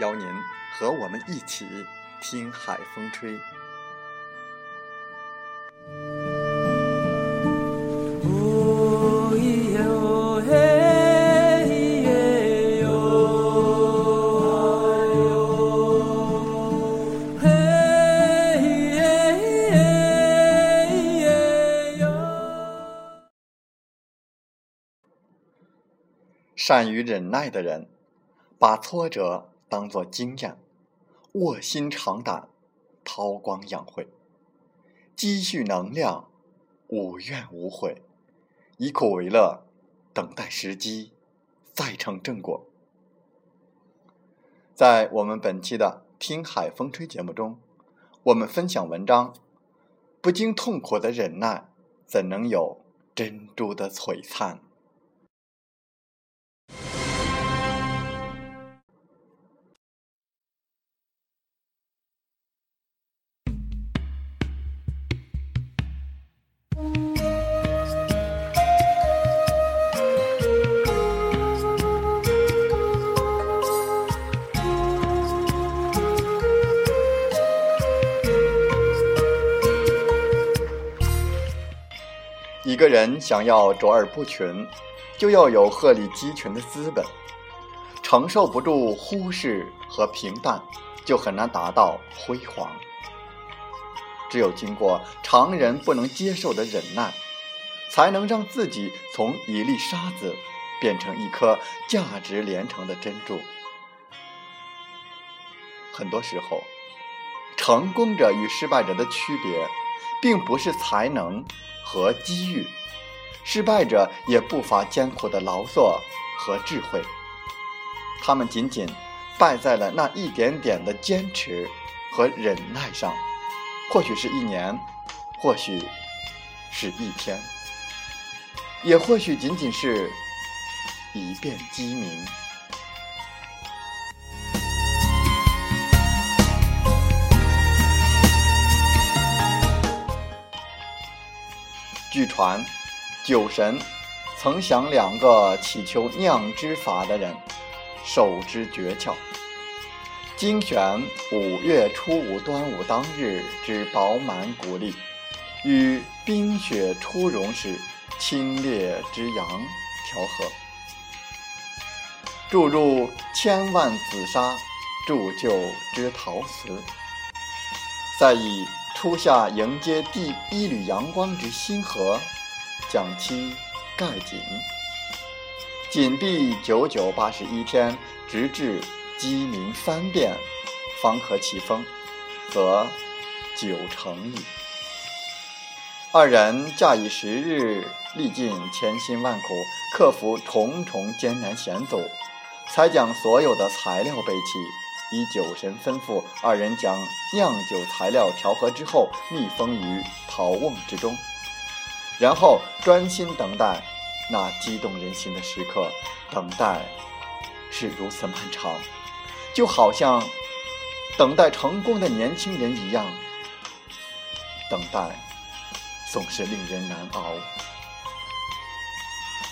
邀您和我们一起听海风吹。善于忍耐的人，把挫折。当作经验，卧薪尝胆，韬光养晦，积蓄能量，无怨无悔，以苦为乐，等待时机，再成正果。在我们本期的《听海风吹》节目中，我们分享文章：不经痛苦的忍耐，怎能有珍珠的璀璨？个人想要卓尔不群，就要有鹤立鸡群的资本。承受不住忽视和平淡，就很难达到辉煌。只有经过常人不能接受的忍耐，才能让自己从一粒沙子变成一颗价值连城的珍珠。很多时候，成功者与失败者的区别，并不是才能。和机遇，失败者也不乏艰苦的劳作和智慧。他们仅仅败在了那一点点的坚持和忍耐上，或许是一年，或许是一天，也或许仅仅是一片鸡鸣。据传，酒神曾想两个祈求酿之法的人，授之诀窍：精选五月初五端午当日之饱满谷粒，与冰雪初融时清冽之阳调和，注入千万紫砂铸就之陶瓷，再以。初夏迎接第一缕阳光之星河，将其盖紧，紧闭九九八十一天，直至鸡鸣三遍，方可起风，则九成矣。二人驾以十日，历尽千辛万苦，克服重重艰难险阻，才将所有的材料备齐。依酒神吩咐，二人将酿酒材料调和之后，密封于陶瓮之中，然后专心等待那激动人心的时刻。等待是如此漫长，就好像等待成功的年轻人一样。等待总是令人难熬。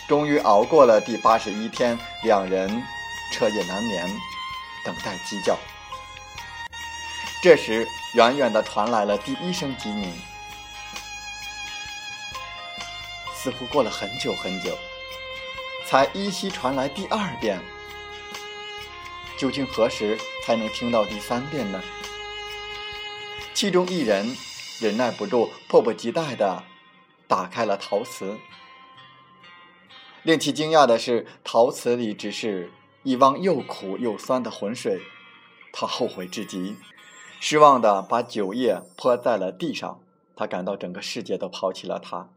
终于熬过了第八十一天，两人彻夜难眠。等待鸡叫。这时，远远的传来了第一声鸡鸣。似乎过了很久很久，才依稀传来第二遍。究竟何时才能听到第三遍呢？其中一人忍耐不住，迫不及待地打开了陶瓷。令其惊讶的是，陶瓷里只是一汪又苦又酸的浑水。他后悔至极，失望的把酒液泼在了地上。他感到整个世界都抛弃了他。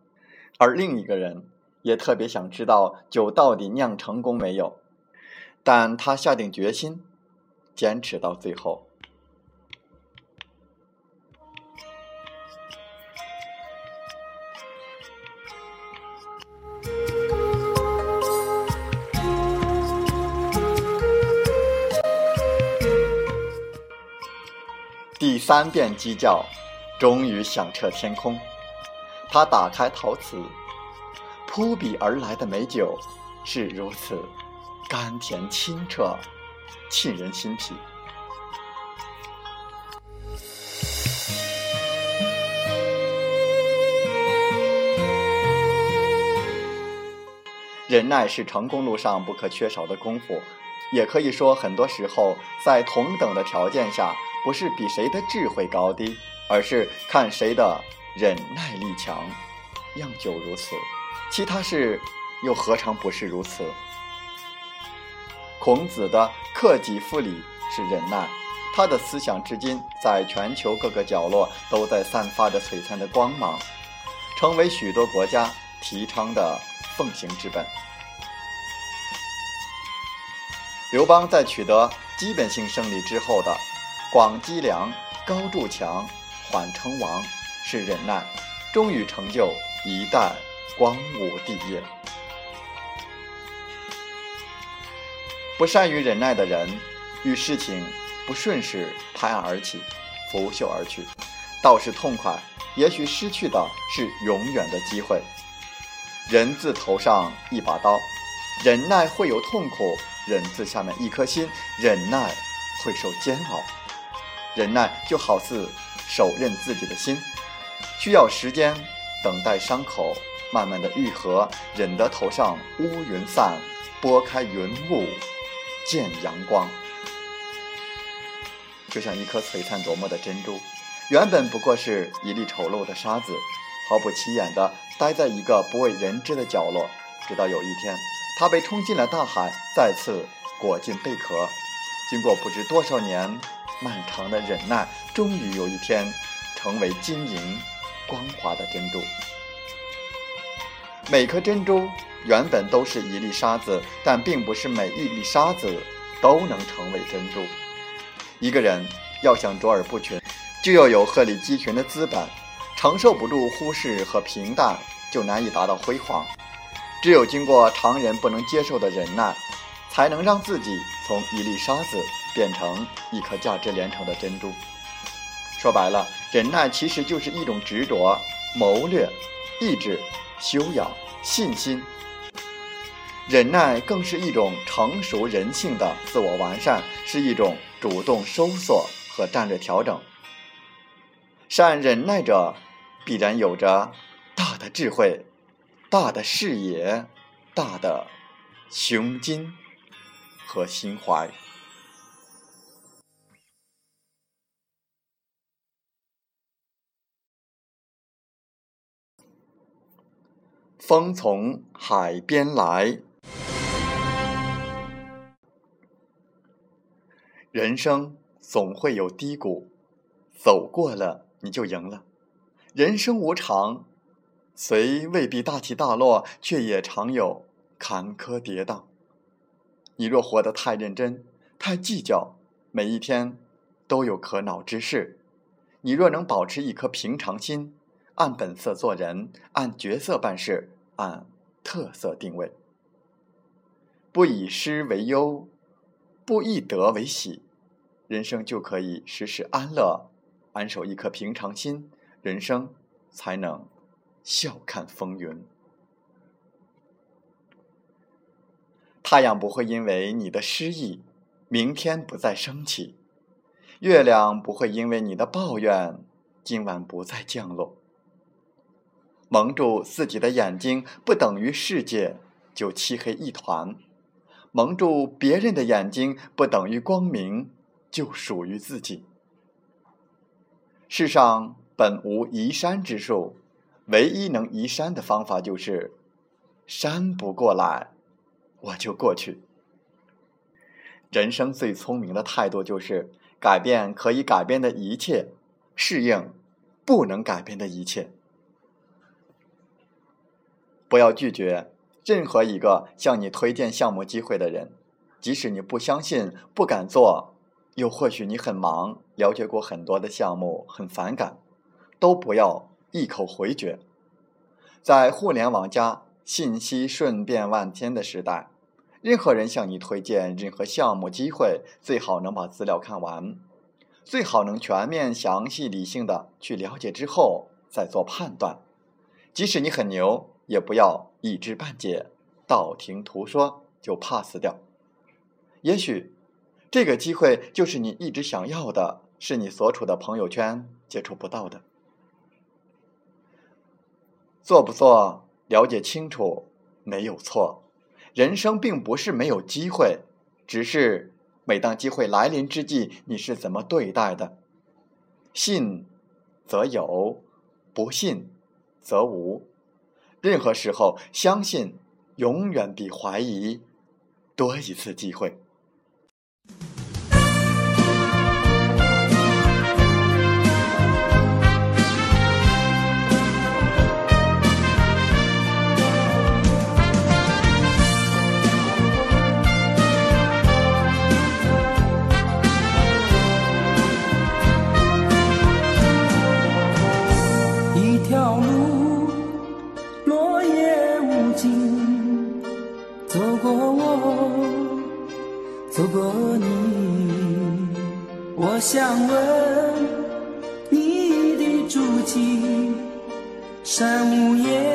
而另一个人也特别想知道酒到底酿成功没有，但他下定决心，坚持到最后。三遍鸡叫，终于响彻天空。他打开陶瓷，扑鼻而来的美酒是如此甘甜清澈，沁人心脾。忍耐是成功路上不可缺少的功夫，也可以说，很多时候在同等的条件下，不是比谁的智慧高低，而是看谁的。忍耐力强，酿酒如此，其他事又何尝不是如此？孔子的克己复礼是忍耐，他的思想至今在全球各个角落都在散发着璀璨的光芒，成为许多国家提倡的奉行之本。刘邦在取得基本性胜利之后的广积粮、高筑墙、缓称王。是忍耐，终于成就一代光武帝业。不善于忍耐的人，遇事情不顺势拍案而起，拂袖而去，倒是痛快。也许失去的是永远的机会。人字头上一把刀，忍耐会有痛苦；人字下面一颗心，忍耐会受煎熬。忍耐就好似手刃自己的心。需要时间等待伤口慢慢的愈合，忍得头上乌云散，拨开云雾见阳光。就像一颗璀璨夺目的珍珠，原本不过是一粒丑陋的沙子，毫不起眼的待在一个不为人知的角落，直到有一天，它被冲进了大海，再次裹进贝壳，经过不知多少年漫长的忍耐，终于有一天成为晶莹。光滑的珍珠，每颗珍珠原本都是一粒沙子，但并不是每一粒沙子都能成为珍珠。一个人要想卓尔不群，就要有鹤立鸡群的资本；承受不住忽视和平淡，就难以达到辉煌。只有经过常人不能接受的忍耐，才能让自己从一粒沙子变成一颗价值连城的珍珠。说白了，忍耐其实就是一种执着、谋略、意志、修养、信心。忍耐更是一种成熟人性的自我完善，是一种主动收缩和战略调整。善忍耐者，必然有着大的智慧、大的视野、大的胸襟和心怀。风从海边来，人生总会有低谷，走过了你就赢了。人生无常，虽未必大起大落，却也常有坎坷跌宕。你若活得太认真、太计较，每一天都有可恼之事；你若能保持一颗平常心，按本色做人，按角色办事。按特色定位，不以失为忧，不以得为喜，人生就可以时时安乐，安守一颗平常心，人生才能笑看风云。太阳不会因为你的失意，明天不再升起；月亮不会因为你的抱怨，今晚不再降落。蒙住自己的眼睛，不等于世界就漆黑一团；蒙住别人的眼睛，不等于光明就属于自己。世上本无移山之术，唯一能移山的方法就是：山不过来，我就过去。人生最聪明的态度就是改变可以改变的一切，适应不能改变的一切。不要拒绝任何一个向你推荐项目机会的人，即使你不相信、不敢做，又或许你很忙，了解过很多的项目，很反感，都不要一口回绝。在互联网加信息瞬变万千的时代。任何人向你推荐任何项目机会，最好能把资料看完，最好能全面、详细、理性的去了解之后再做判断。即使你很牛，也不要一知半解、道听途说就 pass 掉。也许这个机会就是你一直想要的，是你所处的朋友圈接触不到的。做不做，了解清楚，没有错。人生并不是没有机会，只是每当机会来临之际，你是怎么对待的？信则有，不信则无。任何时候，相信永远比怀疑多一次机会。如果你我想问你的足迹山无言。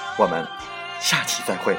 我们下期再会。